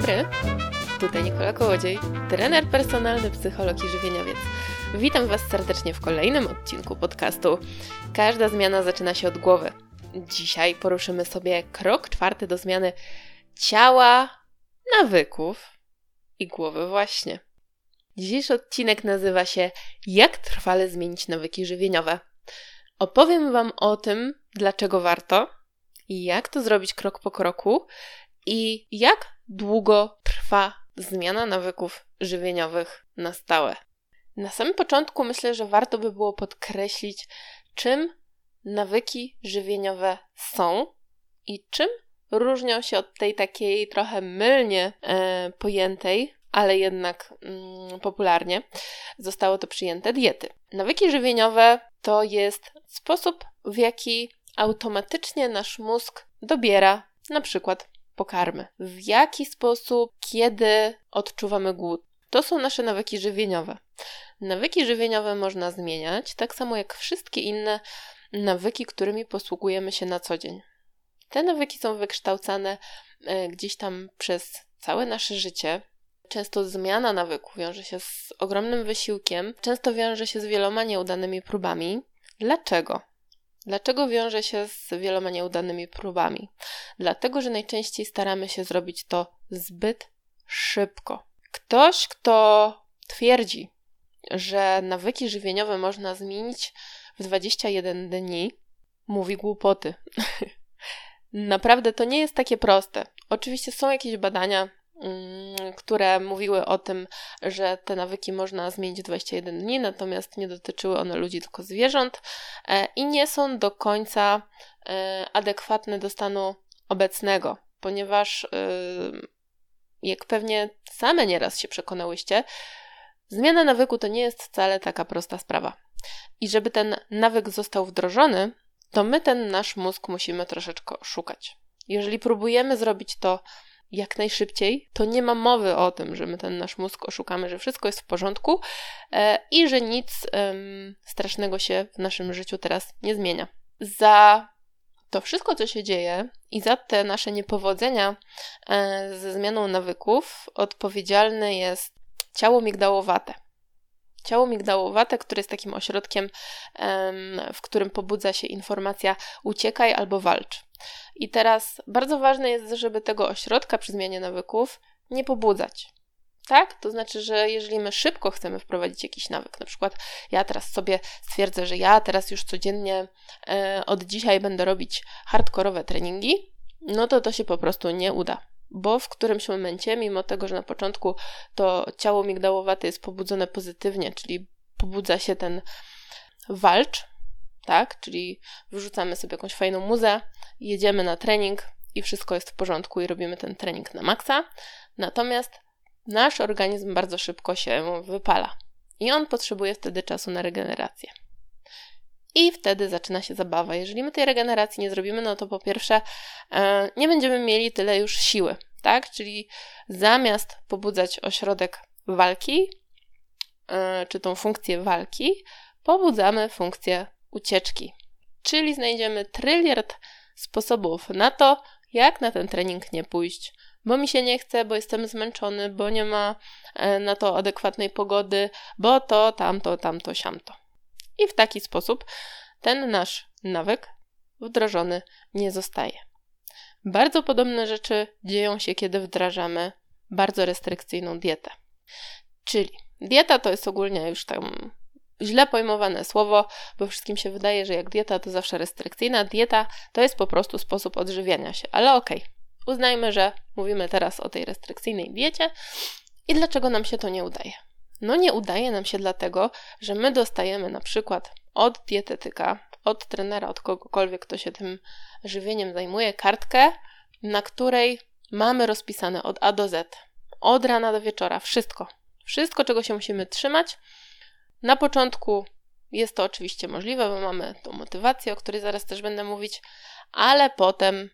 dobry, tutaj Nikola Kołodziej, trener personalny, psycholog i żywieniowiec. Witam Was serdecznie w kolejnym odcinku podcastu. Każda zmiana zaczyna się od głowy. Dzisiaj poruszymy sobie krok czwarty do zmiany ciała, nawyków i głowy właśnie. Dzisiejszy odcinek nazywa się Jak trwale zmienić nawyki żywieniowe. Opowiem Wam o tym, dlaczego warto, jak to zrobić krok po kroku i jak długo trwa zmiana nawyków żywieniowych na stałe. Na samym początku myślę, że warto by było podkreślić, czym nawyki żywieniowe są i czym różnią się od tej takiej trochę mylnie e, pojętej, ale jednak mm, popularnie zostało to przyjęte diety. Nawyki żywieniowe to jest sposób, w jaki automatycznie nasz mózg dobiera na przykład pokarmy. W jaki sposób, kiedy odczuwamy głód. To są nasze nawyki żywieniowe. Nawyki żywieniowe można zmieniać, tak samo jak wszystkie inne nawyki, którymi posługujemy się na co dzień. Te nawyki są wykształcane e, gdzieś tam przez całe nasze życie. Często zmiana nawyku wiąże się z ogromnym wysiłkiem, często wiąże się z wieloma nieudanymi próbami. Dlaczego? Dlaczego wiąże się z wieloma nieudanymi próbami? Dlatego, że najczęściej staramy się zrobić to zbyt szybko. Ktoś, kto twierdzi, że nawyki żywieniowe można zmienić w 21 dni, mówi głupoty. Naprawdę to nie jest takie proste. Oczywiście są jakieś badania, które mówiły o tym, że te nawyki można zmienić w 21 dni, natomiast nie dotyczyły one ludzi, tylko zwierząt e, i nie są do końca e, adekwatne do stanu obecnego, ponieważ e, jak pewnie same nieraz się przekonałyście, zmiana nawyku to nie jest wcale taka prosta sprawa. I żeby ten nawyk został wdrożony, to my ten nasz mózg musimy troszeczkę szukać. Jeżeli próbujemy zrobić to jak najszybciej, to nie ma mowy o tym, że my ten nasz mózg oszukamy, że wszystko jest w porządku e, i że nic strasznego się w naszym życiu teraz nie zmienia. Za to wszystko, co się dzieje i za te nasze niepowodzenia e, ze zmianą nawyków odpowiedzialne jest ciało migdałowate. Ciało migdałowate, które jest takim ośrodkiem, w którym pobudza się informacja uciekaj albo walcz. I teraz bardzo ważne jest, żeby tego ośrodka przy zmianie nawyków nie pobudzać. Tak? To znaczy, że jeżeli my szybko chcemy wprowadzić jakiś nawyk, na przykład ja teraz sobie stwierdzę, że ja teraz już codziennie e, od dzisiaj będę robić hardkorowe treningi, no to to się po prostu nie uda. Bo w którymś momencie, mimo tego, że na początku to ciało migdałowate jest pobudzone pozytywnie, czyli pobudza się ten walcz, tak? Czyli wrzucamy sobie jakąś fajną muzę, jedziemy na trening i wszystko jest w porządku i robimy ten trening na maksa. Natomiast nasz organizm bardzo szybko się wypala i on potrzebuje wtedy czasu na regenerację. I wtedy zaczyna się zabawa. Jeżeli my tej regeneracji nie zrobimy, no to po pierwsze e, nie będziemy mieli tyle już siły, tak? Czyli zamiast pobudzać ośrodek walki, e, czy tą funkcję walki, pobudzamy funkcję ucieczki. Czyli znajdziemy tryliard sposobów na to, jak na ten trening nie pójść, bo mi się nie chce, bo jestem zmęczony, bo nie ma e, na to adekwatnej pogody, bo to, tamto, tamto, siamto. I w taki sposób ten nasz nawyk wdrożony nie zostaje. Bardzo podobne rzeczy dzieją się, kiedy wdrażamy bardzo restrykcyjną dietę. Czyli dieta to jest ogólnie już tam źle pojmowane słowo, bo wszystkim się wydaje, że jak dieta to zawsze restrykcyjna. Dieta to jest po prostu sposób odżywiania się, ale okej, okay. uznajmy, że mówimy teraz o tej restrykcyjnej diecie i dlaczego nam się to nie udaje. No nie udaje nam się dlatego, że my dostajemy na przykład od dietetyka, od trenera, od kogokolwiek, kto się tym żywieniem zajmuje, kartkę, na której mamy rozpisane od A do Z, od rana do wieczora, wszystko. Wszystko, czego się musimy trzymać, na początku jest to oczywiście możliwe, bo mamy tą motywację, o której zaraz też będę mówić, ale potem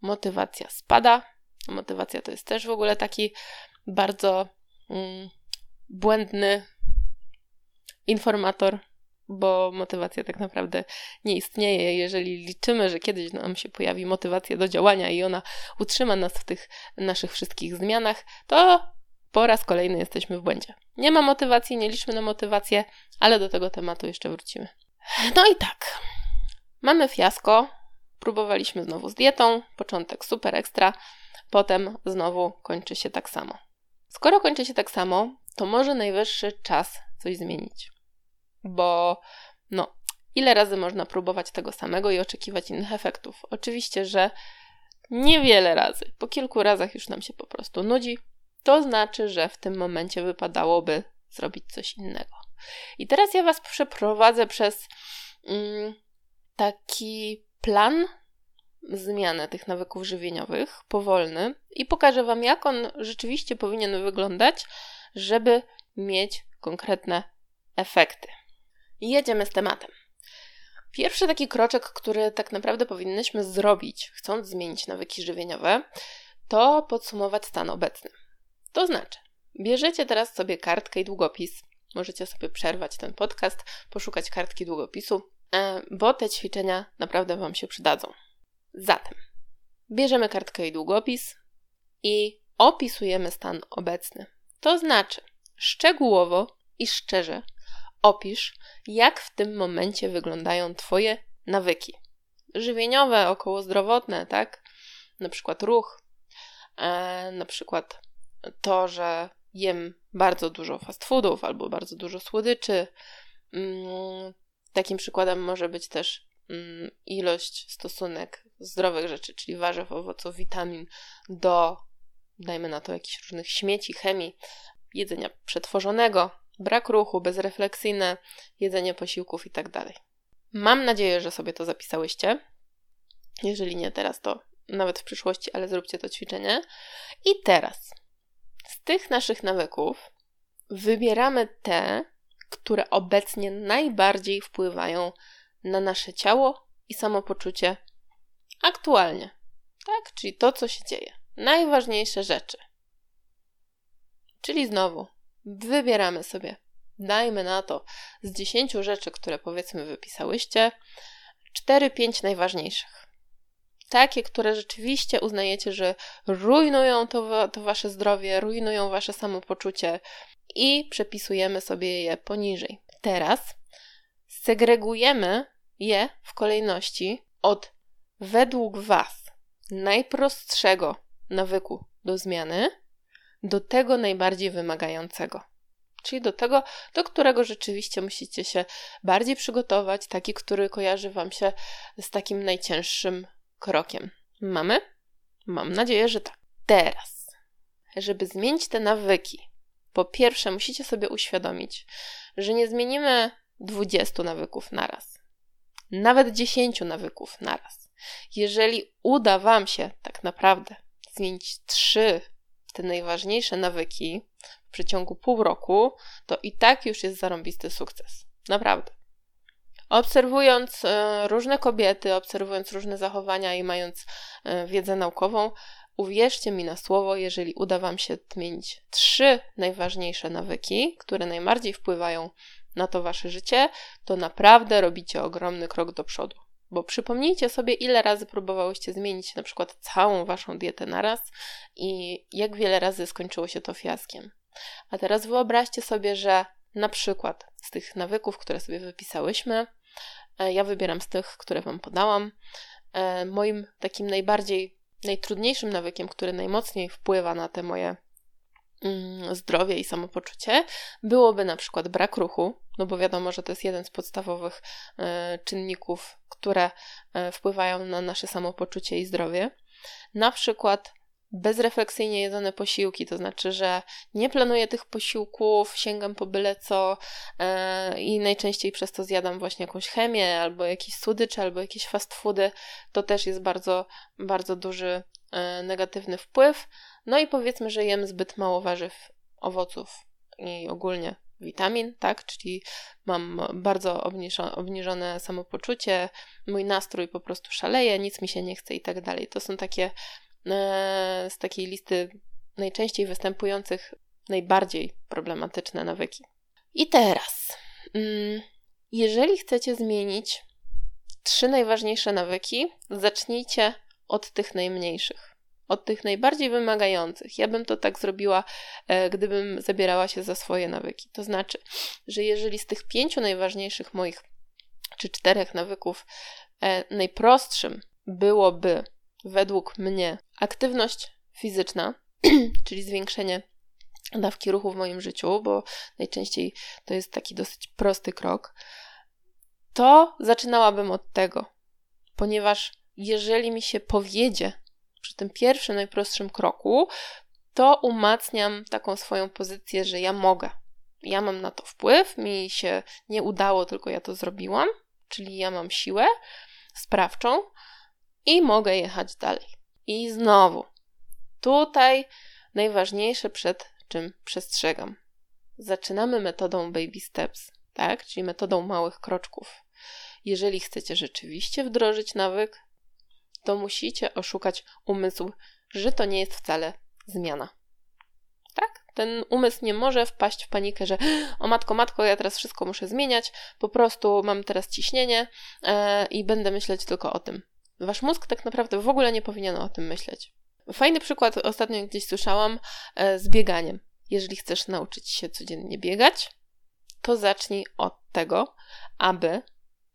motywacja spada. Motywacja to jest też w ogóle taki bardzo mm, błędny informator, bo motywacja tak naprawdę nie istnieje. Jeżeli liczymy, że kiedyś nam się pojawi motywacja do działania i ona utrzyma nas w tych naszych wszystkich zmianach, to po raz kolejny jesteśmy w błędzie. Nie ma motywacji, nie liczmy na motywację, ale do tego tematu jeszcze wrócimy. No i tak. Mamy fiasko. Próbowaliśmy znowu z dietą. Początek super ekstra. Potem znowu kończy się tak samo. Skoro kończy się tak samo, to może najwyższy czas coś zmienić. Bo no, ile razy można próbować tego samego i oczekiwać innych efektów? Oczywiście, że niewiele razy. Po kilku razach już nam się po prostu nudzi. To znaczy, że w tym momencie wypadałoby zrobić coś innego. I teraz ja Was przeprowadzę przez mm, taki plan zmiany tych nawyków żywieniowych, powolny, i pokażę Wam, jak on rzeczywiście powinien wyglądać, żeby mieć konkretne efekty. I jedziemy z tematem. Pierwszy taki kroczek, który tak naprawdę powinnyśmy zrobić, chcąc zmienić nawyki żywieniowe, to podsumować stan obecny. To znaczy, bierzecie teraz sobie kartkę i długopis. Możecie sobie przerwać ten podcast, poszukać kartki długopisu, e, bo te ćwiczenia naprawdę Wam się przydadzą. Zatem, bierzemy kartkę i długopis i opisujemy stan obecny. To znaczy, szczegółowo i szczerze opisz, jak w tym momencie wyglądają Twoje nawyki. Żywieniowe, okołozdrowotne, tak? Na przykład ruch, e, na przykład to, że jem bardzo dużo fast foodów albo bardzo dużo słodyczy. Mm, takim przykładem może być też mm, ilość, stosunek zdrowych rzeczy, czyli warzyw, owoców, witamin do, dajmy na to, jakichś różnych śmieci, chemii, jedzenia przetworzonego, brak ruchu, bezrefleksyjne jedzenie posiłków itd. Tak Mam nadzieję, że sobie to zapisałyście. Jeżeli nie teraz, to nawet w przyszłości, ale zróbcie to ćwiczenie. I teraz z tych naszych nawyków wybieramy te, które obecnie najbardziej wpływają na nasze ciało i samopoczucie aktualnie. Tak, czyli to, co się dzieje. Najważniejsze rzeczy. Czyli znowu wybieramy sobie, dajmy na to, z 10 rzeczy, które powiedzmy wypisałyście, 4-5 najważniejszych. Takie, które rzeczywiście uznajecie, że rujnują to, to wasze zdrowie, rujnują wasze samopoczucie i przepisujemy sobie je poniżej. Teraz segregujemy je w kolejności od według Was najprostszego nawyku do zmiany do tego najbardziej wymagającego. Czyli do tego, do którego rzeczywiście musicie się bardziej przygotować, taki, który kojarzy Wam się z takim najcięższym krokiem. Mamy? Mam nadzieję, że tak. Teraz, żeby zmienić te nawyki, po pierwsze musicie sobie uświadomić, że nie zmienimy 20 nawyków naraz, nawet 10 nawyków naraz. Jeżeli uda Wam się tak naprawdę zmienić 3 te najważniejsze nawyki w przeciągu pół roku, to i tak już jest zarąbisty sukces. Naprawdę. Obserwując e, różne kobiety, obserwując różne zachowania i mając e, wiedzę naukową, uwierzcie mi na słowo, jeżeli uda Wam się zmienić trzy najważniejsze nawyki, które najbardziej wpływają na to Wasze życie, to naprawdę robicie ogromny krok do przodu. Bo przypomnijcie sobie, ile razy próbowałyście zmienić na przykład całą Waszą dietę naraz i jak wiele razy skończyło się to fiaskiem. A teraz wyobraźcie sobie, że na przykład z tych nawyków, które sobie wypisałyśmy, e, ja wybieram z tych, które Wam podałam. E, moim takim najbardziej, najtrudniejszym nawykiem, który najmocniej wpływa na te moje zdrowie i samopoczucie, byłoby na przykład brak ruchu, no bo wiadomo, że to jest jeden z podstawowych e, czynników, które wpływają na nasze samopoczucie i zdrowie. Na przykład bezrefleksyjnie jedzone posiłki, to znaczy, że nie planuję tych posiłków, sięgam po byle co yy, i najczęściej przez to zjadam właśnie jakąś chemię, albo jakieś słodycze, albo jakieś fast foody. To też jest bardzo, bardzo duży negatywny wpływ. No i powiedzmy, że jem zbyt mało warzyw, owoców i ogólnie witamin, tak? Czyli mam bardzo obniżone, obniżone samopoczucie, mój nastrój po prostu szaleje, nic mi się nie chce i tak dalej. To są takie E, z takiej listy najczęściej występujących najbardziej problematyczne nawyki. I teraz, mm, Jeżeli chcecie zmienić trzy najważniejsze nawyki, zacznijcie od tych najmniejszych, od tych najbardziej wymagających. Ja bym to tak zrobiła, e, gdybym zabierała się za swoje nawyki. To znaczy, że jeżeli z tych pięciu najważniejszych moich czy czterech nawyków e, najprostszym byłoby według mnie aktywność fizyczna, czyli zwiększenie dawki ruchu w moim życiu, bo najczęściej to jest taki dosyć prosty krok, to zaczynałabym od tego, ponieważ jeżeli mi się powiedzie przy tym pierwszym, najprostszym kroku, to umacniam taką swoją pozycję, że ja mogę. Ja mam na to wpływ, mi się nie udało, tylko ja to zrobiłam, czyli ja mam siłę sprawczą i mogę jechać dalej. I znowu, tutaj najważniejsze, przed czym przestrzegam. Zaczynamy metodą baby steps, tak? Czyli metodą małych kroczków. Jeżeli chcecie rzeczywiście wdrożyć nawyk, to musicie oszukać umysł, że to nie jest wcale zmiana. Tak? Ten umysł nie może wpaść w panikę, że o matko, matko, ja teraz wszystko muszę zmieniać, po prostu mam teraz ciśnienie e, i będę myśleć tylko o tym. Wasz mózg tak naprawdę w ogóle nie powinien o tym myśleć. Fajny przykład ostatnio gdzieś słyszałam e, z bieganiem. Jeżeli chcesz nauczyć się codziennie biegać, to zacznij od tego, aby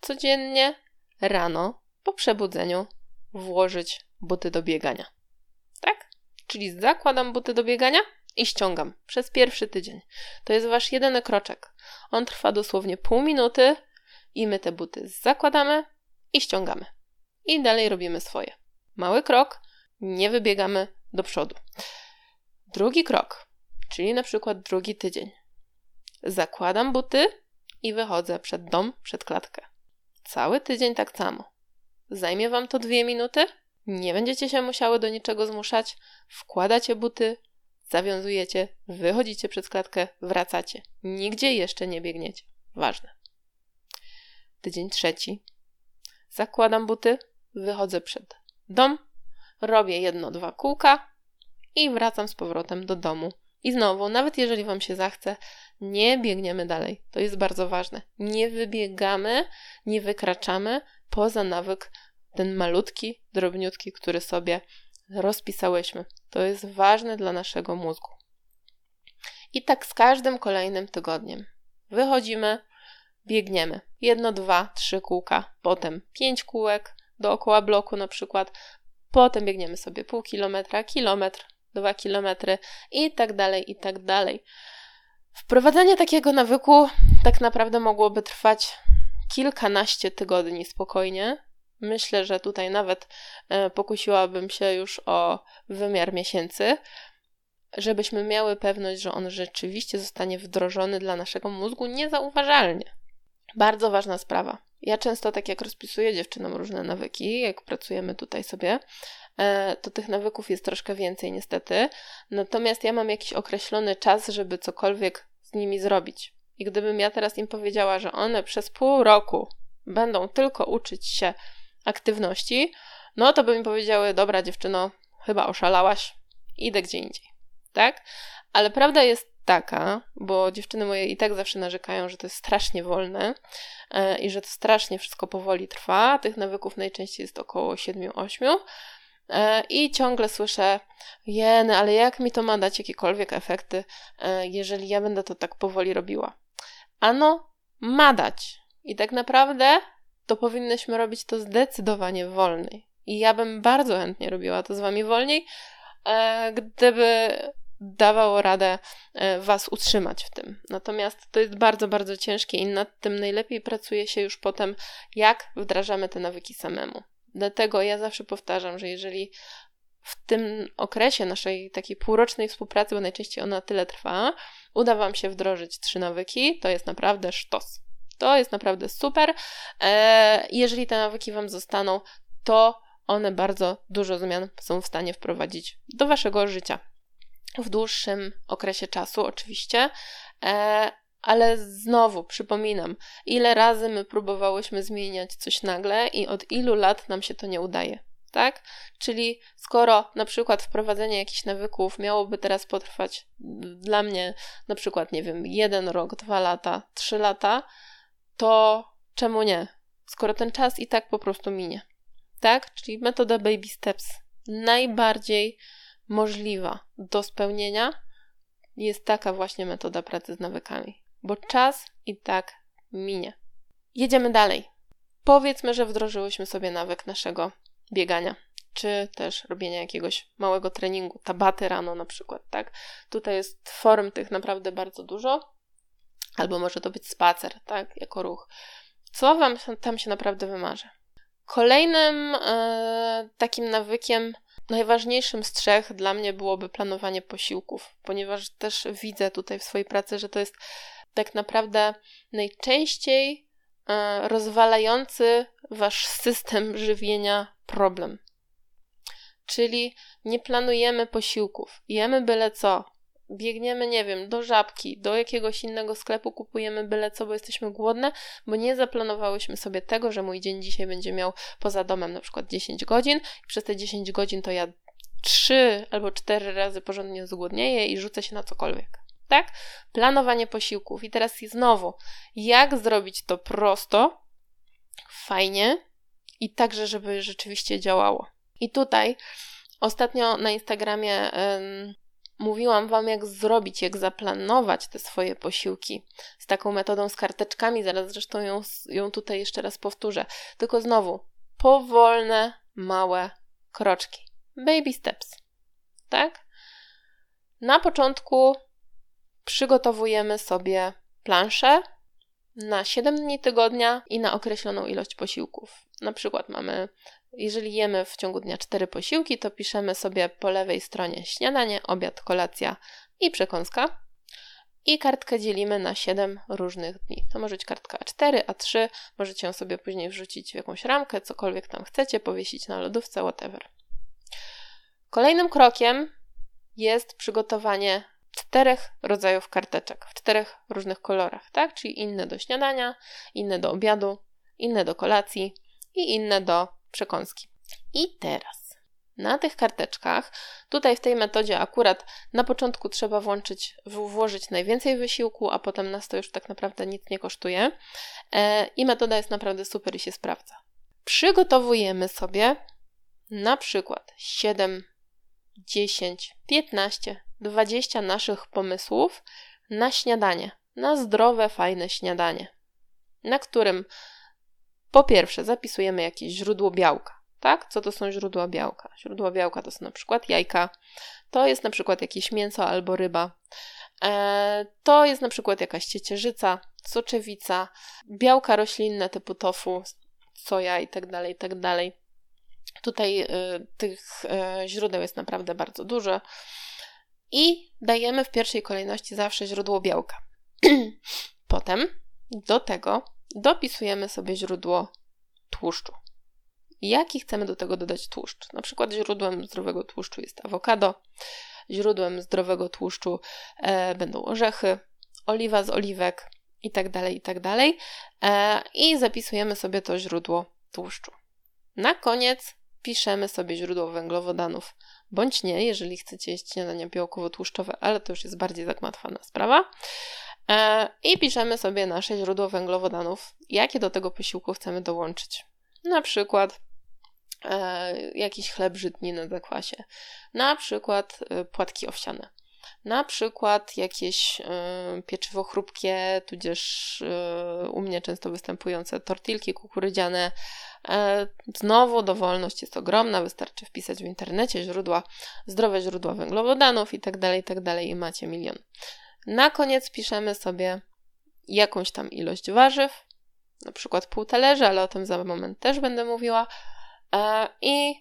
codziennie rano po przebudzeniu włożyć buty do biegania. Tak? Czyli zakładam buty do biegania i ściągam przez pierwszy tydzień. To jest wasz jedyny kroczek. On trwa dosłownie pół minuty i my te buty zakładamy i ściągamy. I dalej robimy swoje. Mały krok, nie wybiegamy do przodu. Drugi krok, czyli na przykład drugi tydzień. Zakładam buty i wychodzę przed dom, przed klatkę. Cały tydzień tak samo. Zajmie Wam to dwie minuty? Nie będziecie się musiały do niczego zmuszać. Wkładacie buty, zawiązujecie, wychodzicie przed klatkę, wracacie. Nigdzie jeszcze nie biegniecie. Ważne. Tydzień trzeci. Zakładam buty, wychodzę przed dom, robię jedno, dwa kółka i wracam z powrotem do domu. I znowu, nawet jeżeli Wam się zachce, nie biegniemy dalej. To jest bardzo ważne. Nie wybiegamy, nie wykraczamy poza nawyk ten malutki, drobniutki, który sobie rozpisałyśmy. To jest ważne dla naszego mózgu. I tak z każdym kolejnym tygodniem. Wychodzimy, biegniemy. Jedno, dwa, trzy kółka, potem pięć kółek dookoła bloku na przykład, potem biegniemy sobie pół kilometra, kilometr, dwa kilometry i tak dalej, i tak dalej. Wprowadzenie takiego nawyku tak naprawdę mogłoby trwać kilkanaście tygodni spokojnie. Myślę, że tutaj nawet e, pokusiłabym się już o wymiar miesięcy, żebyśmy miały pewność, że on rzeczywiście zostanie wdrożony dla naszego mózgu niezauważalnie. Bardzo ważna sprawa. Ja często, tak jak rozpisuję dziewczynom różne nawyki, jak pracujemy tutaj sobie, e, to tych nawyków jest troszkę więcej niestety. Natomiast ja mam jakiś określony czas, żeby cokolwiek z nimi zrobić. I gdybym ja teraz im powiedziała, że one przez pół roku będą tylko uczyć się aktywności, no to by mi powiedziały: Dobra, dziewczyno, chyba oszalałaś, idę gdzie indziej. Tak? Ale prawda jest taka, bo dziewczyny moje i tak zawsze narzekają, że to jest strasznie wolne e, i że to strasznie wszystko powoli trwa. Tych nawyków najczęściej jest około 7-8. E, I ciągle słyszę, jeny, ale jak mi to ma dać jakiekolwiek efekty, e, jeżeli ja będę to tak powoli robiła? Ano, ma dać. I tak naprawdę to powinnyśmy robić to zdecydowanie wolniej. I ja bym bardzo chętnie robiła to z wami wolniej, gdyby dawało radę e, Was utrzymać w tym. Natomiast to jest bardzo, bardzo ciężkie i nad tym najlepiej pracuje się już potem, jak wdrażamy te nawyki samemu. Dlatego ja zawsze powtarzam, że jeżeli w tym okresie naszej takiej półrocznej współpracy, bo najczęściej ona tyle trwa, uda Wam się wdrożyć trzy nawyki, to jest naprawdę sztos. To jest naprawdę super. E, jeżeli te nawyki Wam zostaną, to one bardzo dużo zmian są w stanie wprowadzić do Waszego życia w dłuższym okresie czasu, oczywiście. E, ale znowu przypominam, ile razy my próbowałyśmy zmieniać coś nagle i od ilu lat nam się to nie udaje. Tak? Czyli skoro na przykład wprowadzenie jakichś nawyków miałoby teraz potrwać dla mnie na przykład, nie wiem, jeden rok, dwa lata, trzy lata, to czemu nie? Skoro ten czas i tak po prostu minie. Tak? Czyli metoda baby steps najbardziej możliwa do spełnienia jest taka właśnie metoda pracy z nawykami, bo czas i tak minie. Jedziemy dalej. Powiedzmy, że wdrożyłyśmy sobie nawyk naszego biegania, czy też robienia jakiegoś małego treningu, tabaty rano na przykład, tak? Tutaj jest form tych naprawdę bardzo dużo, albo może to być spacer, tak? Jako ruch. Co Wam tam się naprawdę wymarzy? Kolejnym e, takim nawykiem, najważniejszym z trzech dla mnie byłoby planowanie posiłków, ponieważ też widzę tutaj w swojej pracy, że to jest tak naprawdę najczęściej e, rozwalający wasz system żywienia problem. Czyli nie planujemy posiłków, jemy byle co, biegniemy, nie wiem, do żabki, do jakiegoś innego sklepu, kupujemy byle co, bo jesteśmy głodne, bo nie zaplanowałyśmy sobie tego, że mój dzień dzisiaj będzie miał poza domem na przykład 10 godzin i przez te 10 godzin to ja 3 albo 4 razy porządnie zgłodnieję i rzucę się na cokolwiek. Tak? Planowanie posiłków. I teraz znowu, jak zrobić to prosto, fajnie i także, żeby rzeczywiście działało. I tutaj ostatnio na Instagramie mówiłam Wam, jak zrobić, jak zaplanować te swoje posiłki z taką metodą z karteczkami. Zaraz zresztą ją, ją tutaj jeszcze raz powtórzę. Tylko znowu, powolne, małe kroczki. Baby steps. Tak? Na początku przygotowujemy sobie planszę na 7 dni tygodnia i na określoną ilość posiłków. Na przykład mamy jeżeli jemy w ciągu dnia cztery posiłki, to piszemy sobie po lewej stronie śniadanie, obiad, kolacja i przekąska. I kartkę dzielimy na 7 różnych dni. To może być kartka A4, A3, możecie ją sobie później wrzucić w jakąś ramkę, cokolwiek tam chcecie, powiesić na lodówce, whatever. Kolejnym krokiem jest przygotowanie czterech rodzajów karteczek w czterech różnych kolorach, tak? Czyli inne do śniadania, inne do obiadu, inne do kolacji i inne do przekąski. I teraz na tych karteczkach, tutaj w tej metodzie akurat na początku trzeba włączyć, włożyć najwięcej wysiłku, a potem nas to już tak naprawdę nic nie kosztuje. E, I metoda jest naprawdę super i się sprawdza. Przygotowujemy sobie na przykład 7, 10, 15, 20 naszych pomysłów na śniadanie, na zdrowe, fajne śniadanie, na którym po pierwsze, zapisujemy jakieś źródło białka. Tak? Co to są źródła białka? Źródła białka to są na przykład jajka, to jest na przykład jakieś mięso albo ryba, e, to jest na przykład jakaś ciecierzyca, soczewica, białka roślinne typu tofu, soja i tak dalej, i tak. Tutaj y, tych y, źródeł jest naprawdę bardzo dużo. I dajemy w pierwszej kolejności zawsze źródło białka. Potem do tego dopisujemy sobie źródło tłuszczu. Jaki chcemy do tego dodać tłuszcz? Na przykład źródłem zdrowego tłuszczu jest awokado, źródłem zdrowego tłuszczu e, będą orzechy, oliwa z oliwek itd., tak itd. Tak e, I zapisujemy sobie to źródło tłuszczu. Na koniec piszemy sobie źródło węglowodanów, bądź nie, jeżeli chcecie jeść śniadania białkowo-tłuszczowe, ale to już jest bardziej zagmatwana sprawa. E, I piszemy sobie nasze źródło węglowodanów, jakie do tego posiłku chcemy dołączyć. Na przykład e, jakiś chleb żytni na zakwasie, na przykład e, płatki owsiane, na przykład jakieś pieczywo chrupkie, tudzież u mnie często występujące tortilki kukurydziane. Znowu dowolność jest ogromna, wystarczy wpisać w internecie źródła, zdrowe źródła węglowodanów i tak dalej, i tak i macie milion. Na koniec piszemy sobie jakąś tam ilość warzyw, na przykład pół talerza, ale o tym za moment też będę mówiła. E, I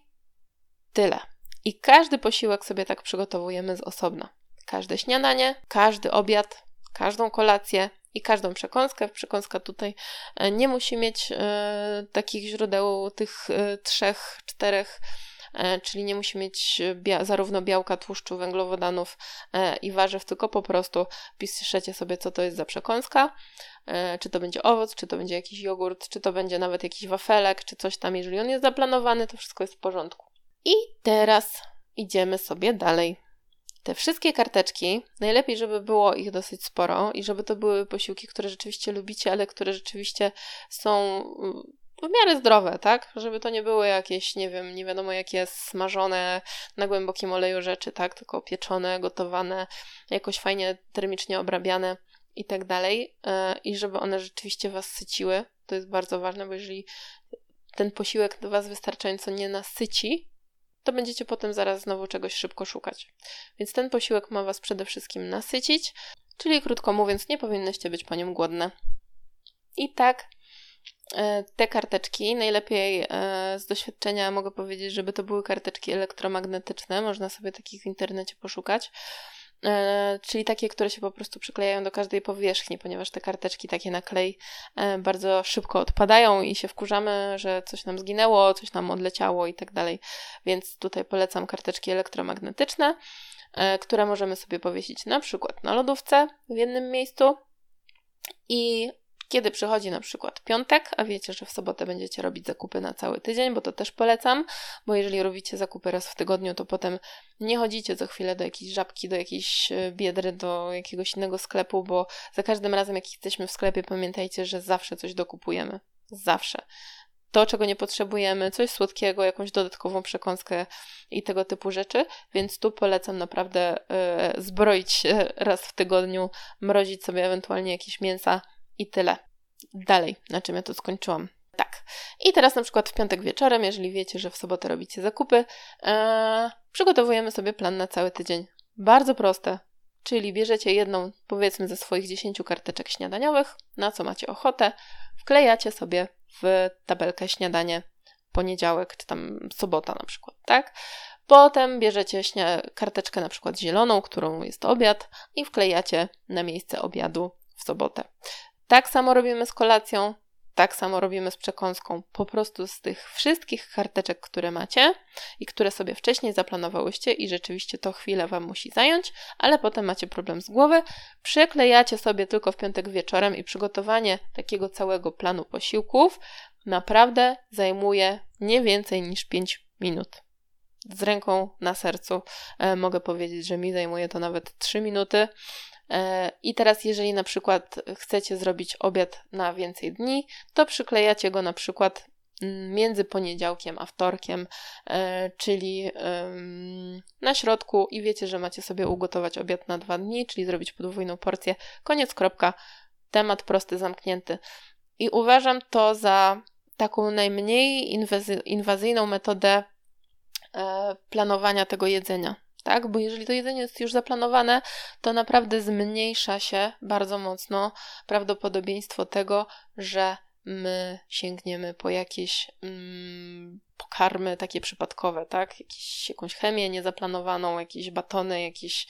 tyle. I każdy posiłek sobie tak przygotowujemy z osobna. Każde śniadanie, każdy obiad, każdą kolację i każdą przekąskę. Przekąska tutaj e, nie musi mieć e, takich źródeł, tych trzech, czterech czyli nie musi mieć bia zarówno białka, tłuszczu, węglowodanów e, i warzyw, tylko po prostu piszecie sobie, co to jest za przekąska, e, czy to będzie owoc, czy to będzie jakiś jogurt, czy to będzie nawet jakiś wafelek, czy coś tam, jeżeli on jest zaplanowany, to wszystko jest w porządku. I teraz idziemy sobie dalej. Te wszystkie karteczki, najlepiej, żeby było ich dosyć sporo i żeby to były posiłki, które rzeczywiście lubicie, ale które rzeczywiście są w miarę zdrowe, tak? Żeby to nie były jakieś, nie wiem, nie wiadomo jakie smażone na głębokim oleju rzeczy, tak? Tylko pieczone, gotowane, jakoś fajnie termicznie obrabiane i tak dalej. E, I żeby one rzeczywiście Was syciły. To jest bardzo ważne, bo jeżeli ten posiłek Was wystarczająco nie nasyci, to będziecie potem zaraz znowu czegoś szybko szukać. Więc ten posiłek ma Was przede wszystkim nasycić, czyli krótko mówiąc, nie powinnyście być po nim głodne. I tak te karteczki, najlepiej e, z doświadczenia mogę powiedzieć, żeby to były karteczki elektromagnetyczne, można sobie takich w internecie poszukać. E, czyli takie, które się po prostu przyklejają do każdej powierzchni, ponieważ te karteczki takie na klej bardzo szybko odpadają i się wkurzamy, że coś nam zginęło, coś nam odleciało i tak dalej. Więc tutaj polecam karteczki elektromagnetyczne, które możemy sobie powiesić na przykład na lodówce w jednym miejscu i kiedy przychodzi na przykład piątek, a wiecie, że w sobotę będziecie robić zakupy na cały tydzień, bo to też polecam, bo jeżeli robicie zakupy raz w tygodniu, to potem nie chodzicie co chwilę do jakiejś żabki, do jakiejś e, biedry, do jakiegoś innego sklepu, bo za każdym razem, jak jesteśmy w sklepie, pamiętajcie, że zawsze coś dokupujemy. Zawsze to, czego nie potrzebujemy, coś słodkiego, jakąś dodatkową przekąskę i tego typu rzeczy, więc tu polecam naprawdę y, zbroić się raz w tygodniu, mrozić sobie ewentualnie jakieś mięsa i tyle. Dalej, na czym ja to skończyłam. Tak. I teraz na przykład w piątek wieczorem, jeżeli wiecie, że w sobotę robicie zakupy, ee, przygotowujemy sobie plan na cały tydzień. Bardzo proste. Czyli bierzecie jedną, powiedzmy, ze swoich 10 karteczek śniadaniowych, na co macie ochotę, wklejacie sobie w tabelkę śniadanie poniedziałek, czy tam sobota na przykład, tak? Potem bierzecie karteczkę na przykład zieloną, którą jest obiad i wklejacie na miejsce obiadu w sobotę. Tak samo robimy z kolacją, tak samo robimy z przekąską. Po prostu z tych wszystkich karteczek, które macie i które sobie wcześniej zaplanowałyście i rzeczywiście to chwilę Wam musi zająć, ale potem macie problem z głowy, przyklejacie sobie tylko w piątek wieczorem i przygotowanie takiego całego planu posiłków naprawdę zajmuje nie więcej niż 5 minut. Z ręką na sercu e, mogę powiedzieć, że mi zajmuje to nawet 3 minuty. E, I teraz, jeżeli na przykład chcecie zrobić obiad na więcej dni, to przyklejacie go na przykład mm, między poniedziałkiem a wtorkiem, e, czyli na środku i wiecie, że macie sobie ugotować obiad na dwa dni, czyli zrobić podwójną porcję. Koniec, kropka. Temat prosty, zamknięty. I uważam to za taką najmniej inwazyjną metodę e, planowania tego jedzenia tak? Bo jeżeli to jedzenie jest już zaplanowane, to naprawdę zmniejsza się bardzo mocno prawdopodobieństwo tego, że my sięgniemy po jakieś mm, pokarmy takie przypadkowe, tak? Jakieś, jakąś chemię niezaplanowaną, jakieś batony, jakieś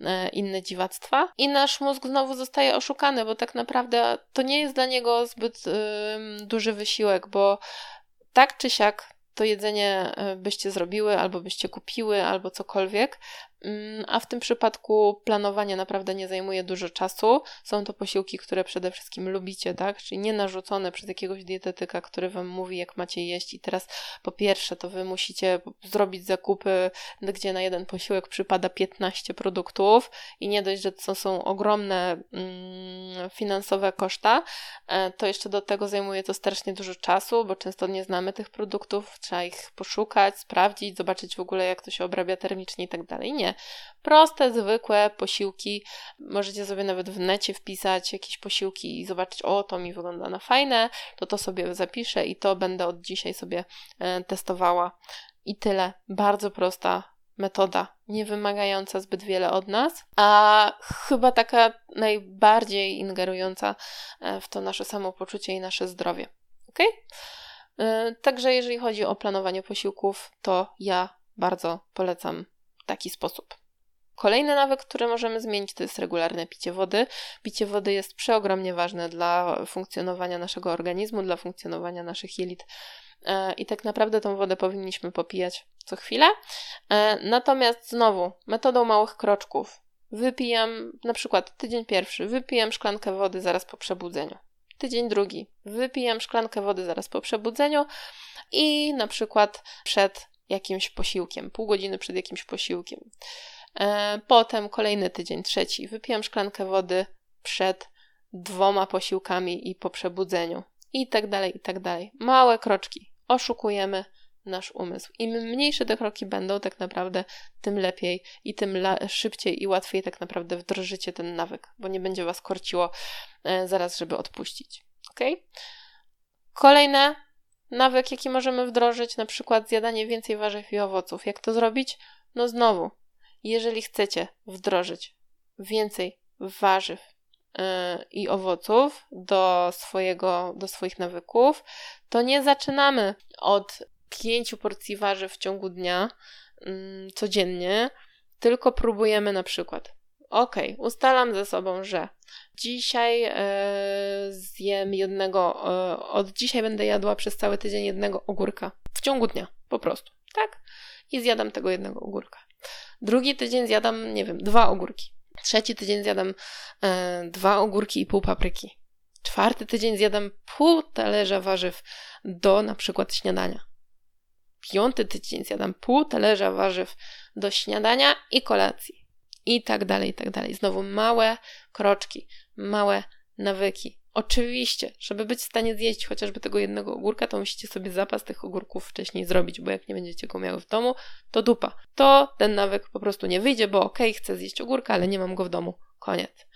e, inne dziwactwa. I nasz mózg znowu zostaje oszukany, bo tak naprawdę to nie jest dla niego zbyt y, duży wysiłek, bo tak czy siak to jedzenie e, byście zrobiły, albo byście kupiły, albo cokolwiek, a w tym przypadku planowanie naprawdę nie zajmuje dużo czasu. Są to posiłki, które przede wszystkim lubicie, tak? Czyli nie narzucone przez jakiegoś dietetyka, który wam mówi, jak macie jeść. I teraz po pierwsze, to wy musicie zrobić zakupy, gdzie na jeden posiłek przypada 15 produktów i nie dość, że to są ogromne mm, finansowe koszta, e, to jeszcze do tego zajmuje to strasznie dużo czasu, bo często nie znamy tych produktów, trzeba ich poszukać, sprawdzić, zobaczyć w ogóle, jak to się obrabia termicznie i tak dalej. Nie Proste, zwykłe posiłki. Możecie sobie nawet w necie wpisać jakieś posiłki i zobaczyć, o, to mi wygląda na fajne, to to sobie zapiszę i to będę od dzisiaj sobie e, testowała. I tyle. Bardzo prosta metoda, nie wymagająca zbyt wiele od nas, a chyba taka najbardziej ingerująca e, w to nasze samopoczucie i nasze zdrowie. Ok? E, także jeżeli chodzi o planowanie posiłków, to ja bardzo polecam taki sposób. Kolejny nawyk, który możemy zmienić, to jest regularne picie wody. Picie wody jest przeogromnie ważne dla funkcjonowania naszego organizmu, dla funkcjonowania naszych jelit. E, I tak naprawdę tą wodę powinniśmy popijać co chwilę. E, natomiast znowu, metodą małych kroczków. Wypijam, na przykład tydzień pierwszy, wypijam szklankę wody zaraz po przebudzeniu. Tydzień drugi, wypijam szklankę wody zaraz po przebudzeniu i na przykład przed jakimś posiłkiem, pół godziny przed jakimś posiłkiem. E, potem kolejny tydzień, trzeci. Wypijam szklankę wody przed dwoma posiłkami i po przebudzeniu. I tak dalej, i tak dalej. Małe kroczki. Oszukujemy nasz umysł. Im mniejsze te kroki będą, tak naprawdę, tym lepiej i tym szybciej i łatwiej tak naprawdę wdrożycie ten nawyk, bo nie będzie was korciło e, zaraz, żeby odpuścić. Ok? Kolejne nawyk, jaki możemy wdrożyć, na przykład zjadanie więcej warzyw i owoców. Jak to zrobić? No znowu, jeżeli chcecie wdrożyć więcej warzyw yy, i owoców do, swojego, do swoich nawyków, to nie zaczynamy od pięciu porcji warzyw w ciągu dnia yy, codziennie, tylko próbujemy na przykład. Ok, ustalam ze sobą, że dzisiaj yy, zjem jednego, od dzisiaj będę jadła przez cały tydzień jednego ogórka w ciągu dnia, po prostu, tak? I zjadam tego jednego ogórka. Drugi tydzień zjadam, nie wiem, dwa ogórki. Trzeci tydzień zjadam e, dwa ogórki i pół papryki. Czwarty tydzień zjadam pół talerza warzyw do na przykład śniadania. Piąty tydzień zjadam pół talerza warzyw do śniadania i kolacji. I tak dalej, i tak dalej. Znowu małe kroczki, małe nawyki. Oczywiście, żeby być w stanie zjeść chociażby tego jednego ogórka, to musicie sobie zapas tych ogórków wcześniej zrobić, bo jak nie będziecie go miały w domu, to dupa. To ten nawyk po prostu nie wyjdzie, bo okej, okay, chcę zjeść ogórka, ale nie mam go w domu. Koniec.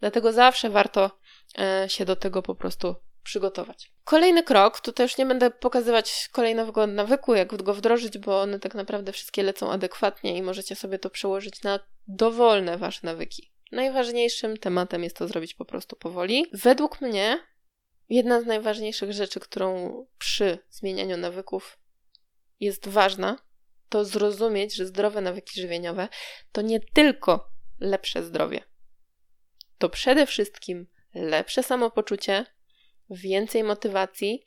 Dlatego zawsze warto e, się do tego po prostu przygotować. Kolejny krok, tutaj już nie będę pokazywać kolejnego nawyku, jak go wdrożyć, bo one tak naprawdę wszystkie lecą adekwatnie i możecie sobie to przełożyć na dowolne wasze nawyki. Najważniejszym tematem jest to zrobić po prostu powoli. Według mnie jedna z najważniejszych rzeczy, którą przy zmienianiu nawyków jest ważna, to zrozumieć, że zdrowe nawyki żywieniowe to nie tylko lepsze zdrowie. To przede wszystkim lepsze samopoczucie, więcej motywacji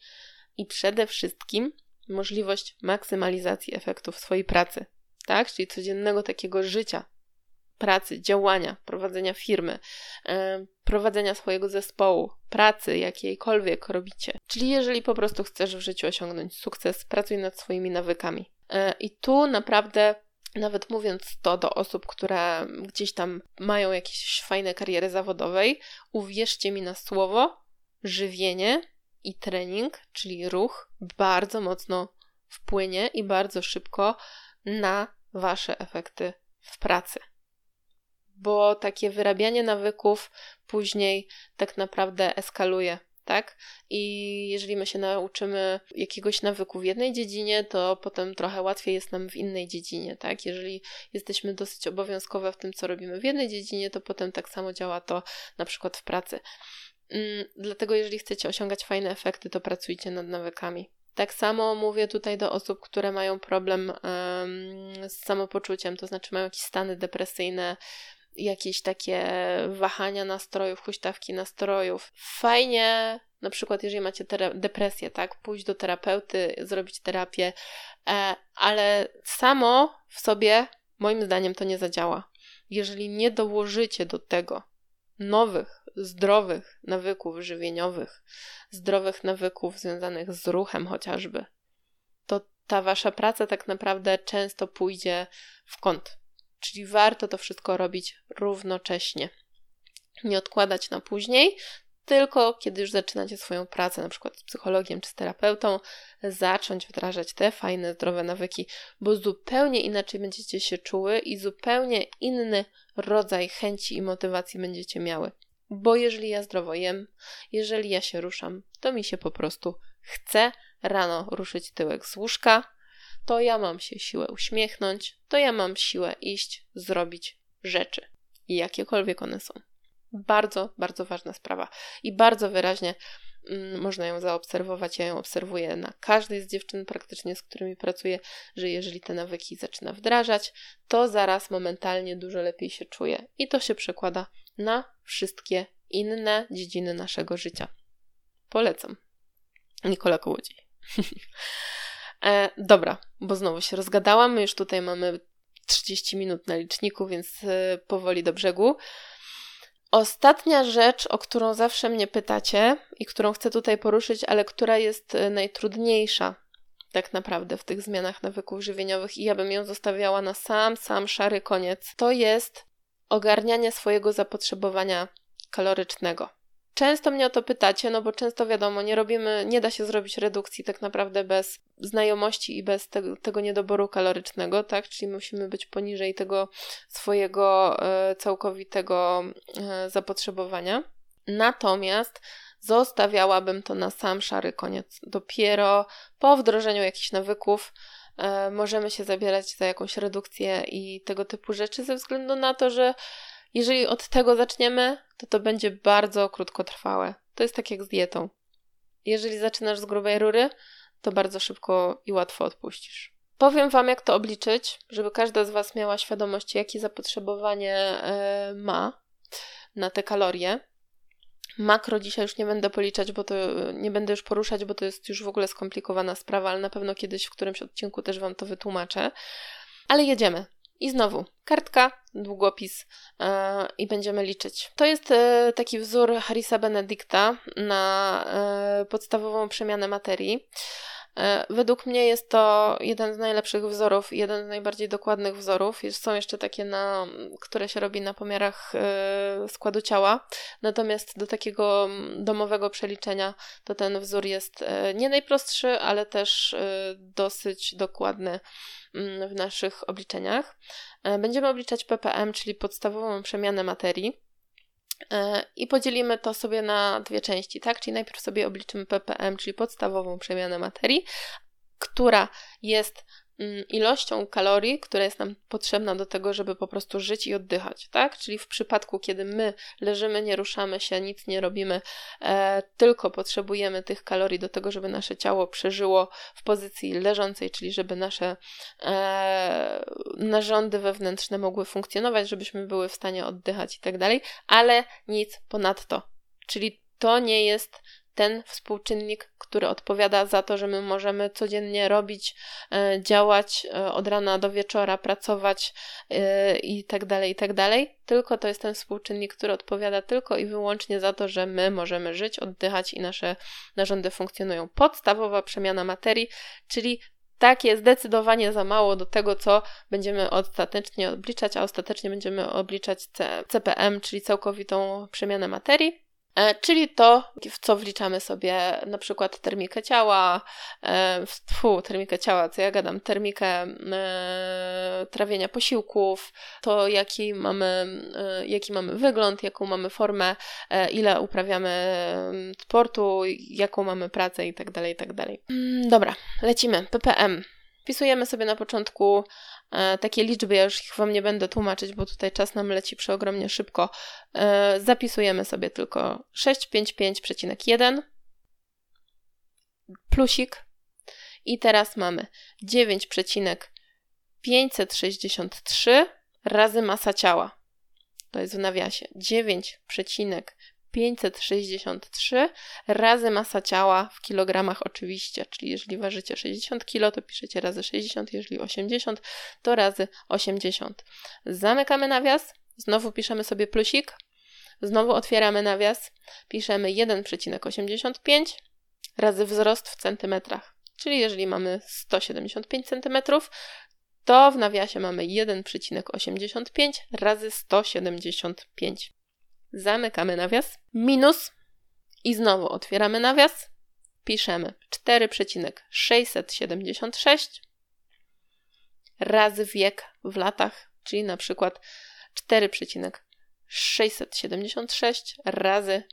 i przede wszystkim możliwość maksymalizacji efektów swojej pracy, tak? Czyli codziennego takiego życia, pracy, działania, prowadzenia firmy, e, prowadzenia swojego zespołu, pracy jakiejkolwiek robicie. Czyli jeżeli po prostu chcesz w życiu osiągnąć sukces, pracuj nad swoimi nawykami. E, I tu naprawdę nawet mówiąc to do osób, które gdzieś tam mają jakieś fajne kariery zawodowej, uwierzcie mi na słowo, żywienie i trening, czyli ruch, bardzo mocno wpłynie i bardzo szybko na Wasze efekty w pracy bo takie wyrabianie nawyków później tak naprawdę eskaluje. Tak? I jeżeli my się nauczymy jakiegoś nawyku w jednej dziedzinie, to potem trochę łatwiej jest nam w innej dziedzinie, tak? Jeżeli jesteśmy dosyć obowiązkowe w tym, co robimy w jednej dziedzinie, to potem tak samo działa to na przykład w pracy. Mm, dlatego, jeżeli chcecie osiągać fajne efekty, to pracujcie nad nawykami. Tak samo mówię tutaj do osób, które mają problem z samopoczuciem, to znaczy mają jakieś stany depresyjne, jakieś takie wahania nastrojów, huśtawki nastrojów. Fajnie, na przykład, jeżeli macie depresję, tak, pójść do terapeuty, zrobić terapię, e, ale samo w sobie, moim zdaniem, to nie zadziała. Jeżeli nie dołożycie do tego nowych, zdrowych nawyków żywieniowych, zdrowych nawyków związanych z ruchem chociażby, to ta wasza praca tak naprawdę często pójdzie w kąt. Czyli warto to wszystko robić równocześnie. Nie odkładać na później, tylko kiedy już zaczynacie swoją pracę, na przykład z psychologiem czy z terapeutą, zacząć wdrażać te fajne, zdrowe nawyki, bo zupełnie inaczej będziecie się czuły i zupełnie inny rodzaj chęci i motywacji będziecie miały. Bo jeżeli ja zdrowo jem, jeżeli ja się ruszam, to mi się po prostu chce rano ruszyć tyłek z łóżka, to ja mam się siłę uśmiechnąć, to ja mam siłę iść, zrobić rzeczy. Jakiekolwiek one są. Bardzo, bardzo ważna sprawa. I bardzo wyraźnie mm, można ją zaobserwować. Ja ją obserwuję na każdej z dziewczyn, praktycznie z którymi pracuję, że jeżeli te nawyki zaczyna wdrażać, to zaraz momentalnie dużo lepiej się czuje. I to się przekłada na wszystkie inne dziedziny naszego życia. Polecam. Nikola Kołodziej. E, dobra, bo znowu się rozgadałam. My już tutaj mamy 30 minut na liczniku, więc e, powoli do brzegu. Ostatnia rzecz, o którą zawsze mnie pytacie i którą chcę tutaj poruszyć, ale która jest e, najtrudniejsza tak naprawdę w tych zmianach nawyków żywieniowych i ja bym ją zostawiała na sam, sam szary koniec, to jest ogarnianie swojego zapotrzebowania kalorycznego. Często mnie o to pytacie, no bo często wiadomo, nie robimy, nie da się zrobić redukcji tak naprawdę bez znajomości i bez te, tego niedoboru kalorycznego, tak? Czyli musimy być poniżej tego swojego e, całkowitego e, zapotrzebowania. Natomiast zostawiałabym to na sam szary koniec. Dopiero po wdrożeniu jakichś nawyków możemy się zabierać za jakąś redukcję i tego typu rzeczy, ze względu na to, że jeżeli od tego zaczniemy, to to będzie bardzo krótkotrwałe. To jest tak jak z dietą. Jeżeli zaczynasz z grubej rury, to bardzo szybko i łatwo odpuścisz. Powiem Wam, jak to obliczyć, żeby każda z Was miała świadomość, jakie zapotrzebowanie e, ma na te kalorie. Makro dzisiaj już nie będę policzać, bo to nie będę już poruszać, bo to jest już w ogóle skomplikowana sprawa, ale na pewno kiedyś w którymś odcinku też Wam to wytłumaczę. Ale jedziemy. I znowu kartka, długopis yy, i będziemy liczyć. To jest yy, taki wzór Harrisa Benedicta na yy, podstawową przemianę materii. E, według mnie jest to jeden z najlepszych wzorów, jeden z najbardziej dokładnych wzorów. Są jeszcze takie, na, które się robi na pomiarach e, składu ciała. Natomiast do takiego domowego przeliczenia to ten wzór jest e, nie najprostszy, ale też dosyć dokładny w naszych obliczeniach. Będziemy obliczać ppm, czyli podstawową przemianę materii. E, I podzielimy to sobie na dwie części, tak? Czyli najpierw sobie obliczymy ppm, czyli podstawową przemianę materii, która jest ilością kalorii, która jest nam potrzebna do tego, żeby po prostu żyć i oddychać, tak? Czyli w przypadku, kiedy my leżymy, nie ruszamy się, nic nie robimy, e, tylko potrzebujemy tych kalorii do tego, żeby nasze ciało przeżyło w pozycji leżącej, czyli żeby nasze e, narządy wewnętrzne mogły funkcjonować, żebyśmy były w stanie oddychać i tak dalej, ale nic ponadto. Czyli to nie jest ten współczynnik, który odpowiada za to, że my możemy codziennie robić, e, działać e, od rana do wieczora, pracować e, i tak dalej, i tak dalej. Tylko to jest ten współczynnik, który odpowiada tylko i wyłącznie za to, że my możemy żyć, oddychać i nasze narządy funkcjonują. Podstawowa przemiana materii, czyli takie zdecydowanie za mało do tego, co będziemy ostatecznie obliczać, a ostatecznie będziemy obliczać CPM, czyli całkowitą przemianę materii. E, czyli to, w co wliczamy sobie na przykład termikę ciała, e, fu, termikę ciała, co ja gadam, termikę e, trawienia posiłków, to jaki mamy, jaki mamy wygląd, jaką mamy formę, ile uprawiamy sportu, jaką mamy pracę itd., tak itd. Tak mm, dobra, lecimy. ppm. Wpisujemy sobie na początku takie liczby, ja już ich Wam nie będę tłumaczyć, bo tutaj czas nam leci przeogromnie szybko. E, zapisujemy sobie tylko 655,1 plusik i teraz mamy 9,563 razy masa ciała. To jest w nawiasie 9,563 563 razy masa ciała w kilogramach oczywiście, czyli jeżeli ważycie 60 kg, to piszecie razy 60, jeżeli 80, to razy 80. Zamykamy nawias, znowu piszemy sobie plusik, znowu otwieramy nawias, piszemy 1,85 razy wzrost w centymetrach. Czyli jeżeli mamy 175 cm, to w nawiasie mamy 1,85 razy 175 zamykamy nawias, minus. I znowu otwieramy nawias, piszemy. 4,676 razy wiek w latach, czyli na przykład 4,676 razy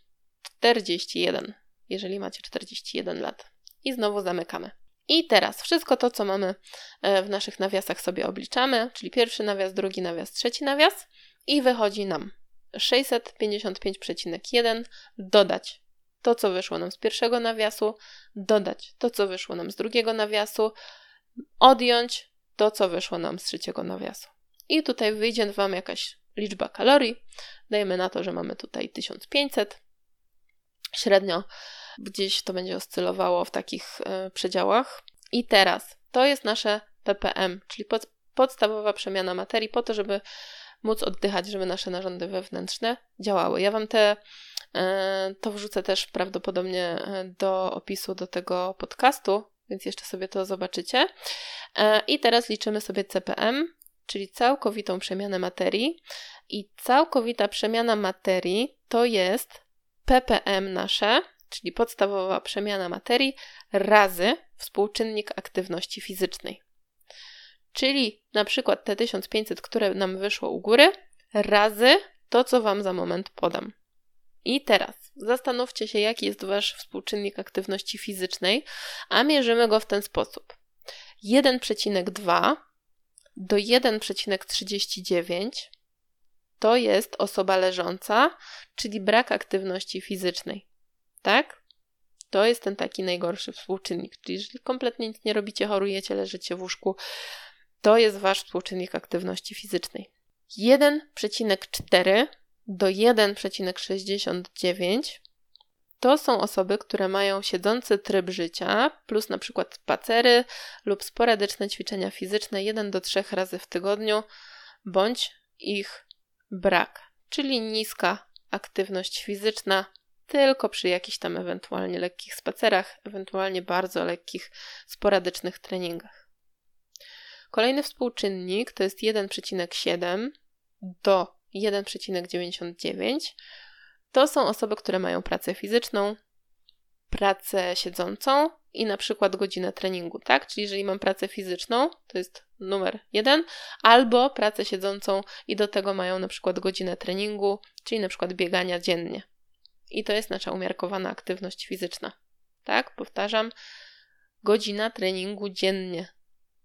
41, jeżeli macie 41 lat. I znowu zamykamy. I teraz wszystko to, co mamy e, w naszych nawiasach sobie obliczamy, czyli pierwszy nawias, drugi nawias, trzeci nawias i wychodzi nam 655,1 dodać to, co wyszło nam z pierwszego nawiasu, dodać to, co wyszło nam z drugiego nawiasu, odjąć to, co wyszło nam z trzeciego nawiasu. I tutaj wyjdzie Wam jakaś liczba kalorii. Dajmy na to, że mamy tutaj 1500. Średnio gdzieś to będzie oscylowało w takich y, przedziałach. I teraz to jest nasze ppm, czyli pod, podstawowa przemiana materii, po to, żeby móc oddychać, żeby nasze narządy wewnętrzne działały. Ja Wam te, e, to wrzucę też prawdopodobnie e, do opisu do tego podcastu, więc jeszcze sobie to zobaczycie. E, I teraz liczymy sobie CPM, czyli całkowitą przemianę materii. I całkowita przemiana materii to jest ppm nasze, czyli podstawowa przemiana materii, razy współczynnik aktywności fizycznej. Czyli na przykład te 1500, które nam wyszło u góry, razy to, co Wam za moment podam. I teraz zastanówcie się, jaki jest Wasz współczynnik aktywności fizycznej, a mierzymy go w ten sposób. 1,2 do 1,39 to jest osoba leżąca, czyli brak aktywności fizycznej. Tak? To jest ten taki najgorszy współczynnik. Czyli jeżeli kompletnie nic nie robicie, chorujecie, leżycie w łóżku, to jest wasz współczynnik aktywności fizycznej. 1,4 do 1,69 to są osoby, które mają siedzący tryb życia, plus na przykład spacery lub sporadyczne ćwiczenia fizyczne 1 do 3 razy w tygodniu, bądź ich brak, czyli niska aktywność fizyczna, tylko przy jakichś tam ewentualnie lekkich spacerach, ewentualnie bardzo lekkich, sporadycznych treningach. Kolejny współczynnik to jest 1,7 do 1,99. To są osoby, które mają pracę fizyczną, pracę siedzącą i na przykład godzinę treningu, tak? Czyli jeżeli mam pracę fizyczną, to jest numer jeden, albo pracę siedzącą i do tego mają na przykład godzinę treningu, czyli na przykład biegania dziennie. I to jest nasza umiarkowana aktywność fizyczna. Tak? Powtarzam, godzina treningu dziennie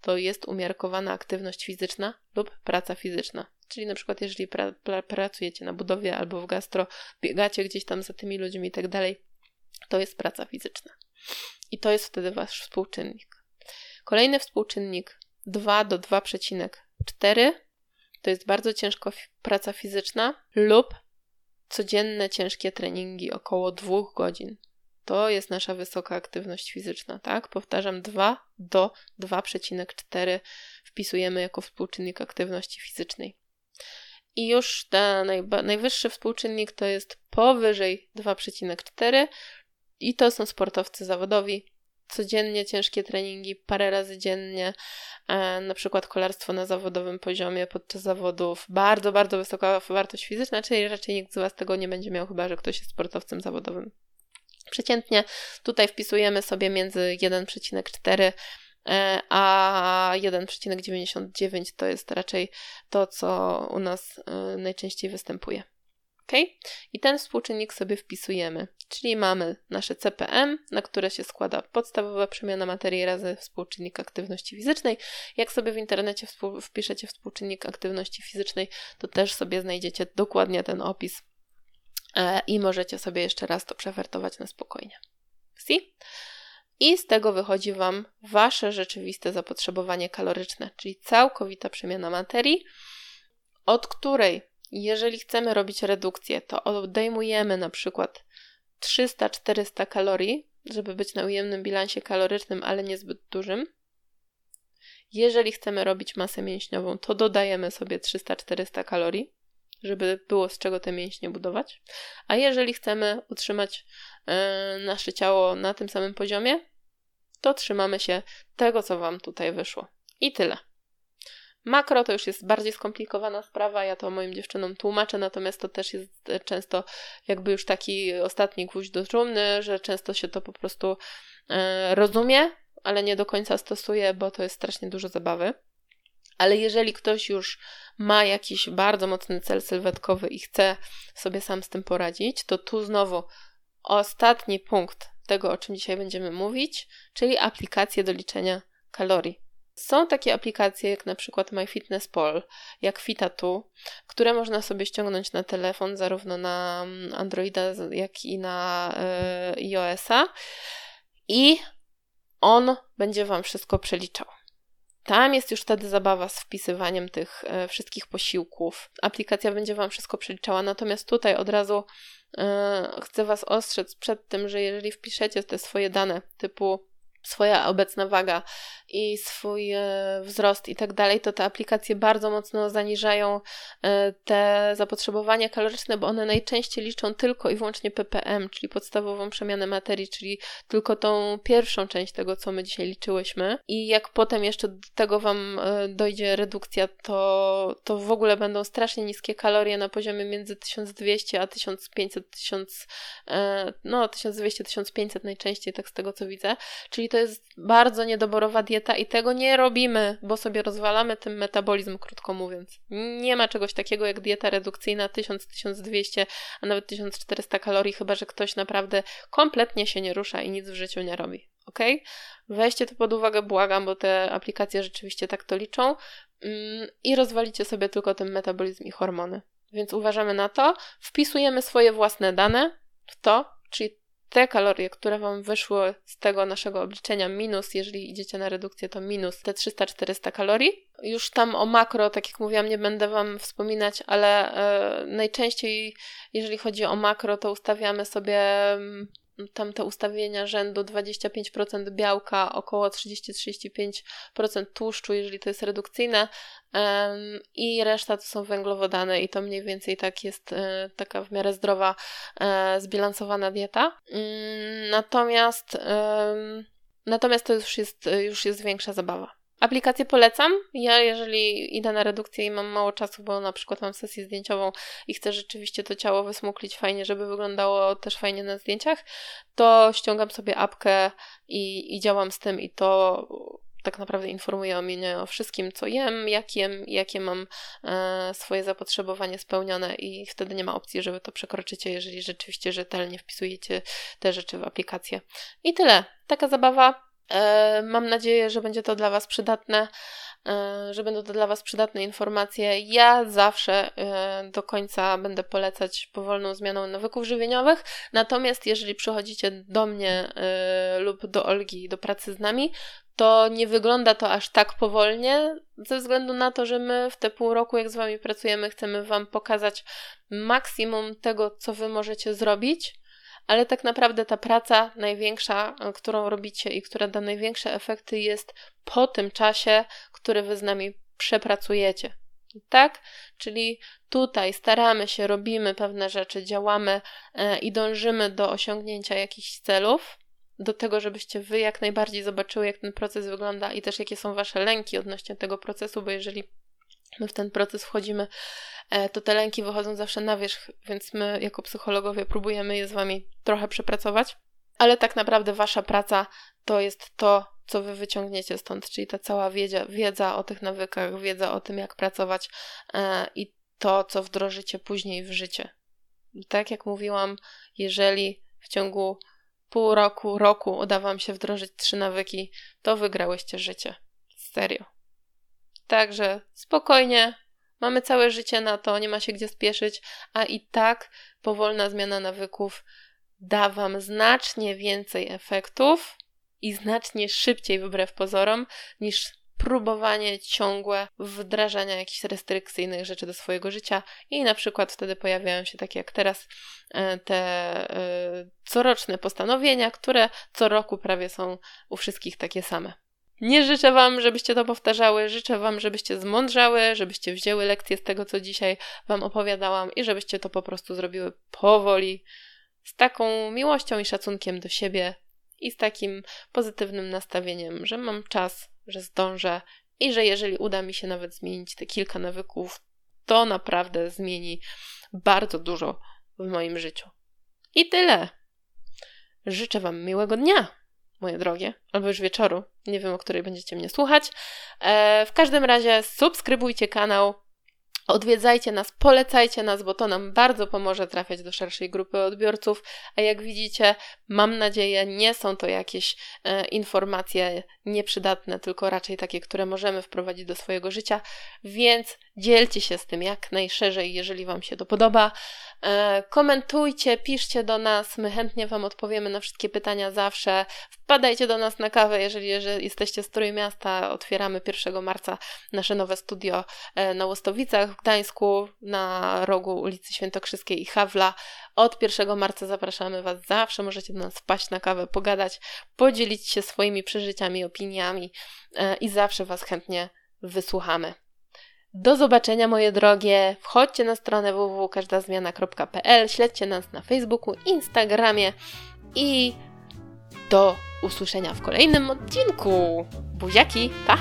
to jest umiarkowana aktywność fizyczna lub praca fizyczna. Czyli na przykład, jeżeli pra, pra, pracujecie na budowie albo w gastro, biegacie gdzieś tam za tymi ludźmi i tak dalej, to jest praca fizyczna. I to jest wtedy wasz współczynnik. Kolejny współczynnik 2 do 2,4 to jest bardzo ciężko praca fizyczna lub codzienne ciężkie treningi około 2 godzin. To jest nasza wysoka aktywność fizyczna, tak? Powtarzam, 2 do 2,4 wpisujemy jako współczynnik aktywności fizycznej. I już ten najwyższy współczynnik to jest powyżej 2,4 i to są sportowcy zawodowi. Codziennie ciężkie treningi, parę razy dziennie, e, na przykład kolarstwo na zawodowym poziomie podczas zawodów, bardzo, bardzo wysoka wartość fizyczna, czyli raczej nikt z Was tego nie będzie miał, chyba że ktoś jest sportowcem zawodowym. Przeciętnie tutaj wpisujemy sobie między 1,4 e, a 1,99 to jest raczej to, co u nas e, najczęściej występuje. Ok? I ten współczynnik sobie wpisujemy, czyli mamy nasze CPM, na które się składa podstawowa przemiana materii razy współczynnik aktywności fizycznej. Jak sobie w internecie wpiszecie współczynnik aktywności fizycznej, to też sobie znajdziecie dokładnie ten opis i możecie sobie jeszcze raz to przewertować na spokojnie. See? I z tego wychodzi Wam Wasze rzeczywiste zapotrzebowanie kaloryczne, czyli całkowita przemiana materii, od której jeżeli chcemy robić redukcję, to odejmujemy na przykład 300-400 kalorii, żeby być na ujemnym bilansie kalorycznym, ale niezbyt dużym. Jeżeli chcemy robić masę mięśniową, to dodajemy sobie 300-400 kalorii, żeby było z czego te mięśnie budować. A jeżeli chcemy utrzymać yy, nasze ciało na tym samym poziomie, to trzymamy się tego, co Wam tutaj wyszło. I tyle. Makro to już jest bardziej skomplikowana sprawa, ja to moim dziewczynom tłumaczę, natomiast to też jest e, często jakby już taki ostatni gwóźdź do trumny, że często się to po prostu e, rozumie, ale nie do końca stosuje, bo to jest strasznie dużo zabawy. Ale jeżeli ktoś już ma jakiś bardzo mocny cel sylwetkowy i chce sobie sam z tym poradzić, to tu znowu ostatni punkt tego, o czym dzisiaj będziemy mówić, czyli aplikacje do liczenia kalorii. Są takie aplikacje jak na przykład MyFitnessPal, jak Fitatu, które można sobie ściągnąć na telefon, zarówno na mm, Androida, jak i na y, iOS-a i on będzie Wam wszystko przeliczał. Tam jest już wtedy zabawa z wpisywaniem tych e, wszystkich posiłków. Aplikacja będzie Wam wszystko przeliczała, natomiast tutaj od razu e, chcę Was ostrzec przed tym, że jeżeli wpiszecie te swoje dane typu swoja obecna waga i swój e, wzrost i tak dalej, to te aplikacje bardzo mocno zaniżają e, te zapotrzebowania kaloryczne, bo one najczęściej liczą tylko i wyłącznie ppm, czyli podstawową przemianę materii, czyli tylko tą pierwszą część tego, co my dzisiaj liczyłyśmy. I jak potem jeszcze do tego Wam e, dojdzie redukcja, to, to w ogóle będą strasznie niskie kalorie na poziomie między 1200 a 1500, 1000, no 1200-1500 najczęściej, tak z tego co widzę. Czyli to jest bardzo niedoborowa dieta i tego nie robimy, bo sobie rozwalamy tym metabolizm, krótko mówiąc. Nie ma czegoś takiego jak dieta redukcyjna 1000-1200, a nawet 1400 kalorii, chyba że ktoś naprawdę kompletnie się nie rusza i nic w życiu nie robi. Ok? Weźcie to pod uwagę, błagam, bo te aplikacje rzeczywiście tak to liczą mm, i rozwalicie sobie tylko ten metabolizm i hormony. Więc uważamy na to, wpisujemy swoje własne dane w to, czyli te kalorie, które Wam wyszły z tego naszego obliczenia minus, jeżeli idziecie na redukcję, to minus te 300-400 kalorii. Już tam o makro, tak jak mówiłam, nie będę Wam wspominać, ale e, najczęściej, jeżeli chodzi o makro, to ustawiamy sobie mm, tam te ustawienia rzędu 25% białka, około 30-35% tłuszczu, jeżeli to jest redukcyjne, i reszta to są węglowodany, i to mniej więcej tak jest e, taka w miarę zdrowa, e, zbilansowana dieta. Mm, natomiast, natomiast to już jest, już jest większa zabawa. Aplikację polecam. Ja, jeżeli idę na redukcję i mam mało czasu, bo na przykład mam sesję zdjęciową i chcę rzeczywiście to ciało wysmuklić fajnie, żeby wyglądało też fajnie na zdjęciach, to ściągam sobie apkę i, i działam z tym i to tak naprawdę informuję mnie o wszystkim, co jem, jak jem, jakie mam e, swoje zapotrzebowanie spełnione i wtedy nie ma opcji, żeby to przekroczycie, jeżeli rzeczywiście rzetelnie wpisujecie te rzeczy w aplikację. I tyle. Taka zabawa mam nadzieję, że będzie to dla Was przydatne, e, że będą to dla Was przydatne informacje. Ja zawsze e, do końca będę polecać powolną zmianą nawyków żywieniowych, natomiast jeżeli przychodzicie do mnie lub do Olgi do pracy z nami, to nie wygląda to aż tak powolnie, ze względu na to, że my w te pół roku, jak z Wami pracujemy, chcemy Wam pokazać maksimum tego, co Wy możecie zrobić ale tak naprawdę ta praca największa, e, którą robicie i która da największe efekty, jest po tym czasie, który wy z nami przepracujecie. Tak? Czyli tutaj staramy się, robimy pewne rzeczy, działamy e, i dążymy do osiągnięcia jakichś celów, do tego, żebyście wy jak najbardziej zobaczyły, jak ten proces wygląda i też jakie są wasze lęki odnośnie tego procesu, bo jeżeli my w ten proces wchodzimy, e, to te lęki wychodzą zawsze na wierzch, więc my jako psychologowie próbujemy je z wami trochę przepracować. Ale tak naprawdę wasza praca to jest to, co wy wyciągniecie stąd, czyli ta cała wiedza, wiedza o tych nawykach, wiedza o tym, jak pracować e, i to, co wdrożycie później w życie. Tak jak mówiłam, jeżeli w ciągu pół roku, roku uda wam się wdrożyć trzy nawyki, to wygrałyście życie. Serio. Także spokojnie, mamy całe życie na to, nie ma się gdzie spieszyć, a i tak powolna zmiana nawyków da Wam znacznie więcej efektów i znacznie szybciej wbrew pozorom niż próbowanie ciągłe wdrażania jakichś restrykcyjnych rzeczy do swojego życia i na przykład wtedy pojawiają się takie jak teraz e, te e, coroczne postanowienia, które co roku prawie są u wszystkich takie same. Nie życzę Wam, żebyście to powtarzały, życzę Wam, żebyście zmądrzały, żebyście wzięły lekcje z tego, co dzisiaj Wam opowiadałam i żebyście to po prostu zrobiły powoli, z taką miłością i szacunkiem do siebie i z takim pozytywnym nastawieniem, że mam czas, że zdążę i że jeżeli uda mi się nawet zmienić te kilka nawyków, to naprawdę zmieni bardzo dużo w moim życiu. I tyle. Życzę Wam miłego dnia moje drogie, albo już wieczoru. Nie wiem, o której będziecie mnie słuchać. E, w każdym razie subskrybujcie kanał, Odwiedzajcie nas, polecajcie nas, bo to nam bardzo pomoże trafiać do szerszej grupy odbiorców. A jak widzicie, mam nadzieję, nie są to jakieś e, informacje nieprzydatne, tylko raczej takie, które możemy wprowadzić do swojego życia. Więc Dzielcie się z tym jak najszerzej, jeżeli Wam się to podoba. E, komentujcie, piszcie do nas, my chętnie Wam odpowiemy na wszystkie pytania zawsze. Wpadajcie do nas na kawę, jeżeli, jeżeli jesteście z Trójmiasta. Otwieramy 1 marca nasze nowe studio e, na Łostowicach w Gdańsku, na rogu ulicy Świętokrzyskiej i Hawla. Od 1 marca zapraszamy Was zawsze, możecie do nas wpaść na kawę, pogadać, podzielić się swoimi przeżyciami, opiniami e, i zawsze Was chętnie wysłuchamy. Do zobaczenia, moje drogie. Wchodźcie na stronę www.każdazmiana.pl, śledźcie nas na Facebooku, Instagramie i do usłyszenia w kolejnym odcinku. Buziaki, pa!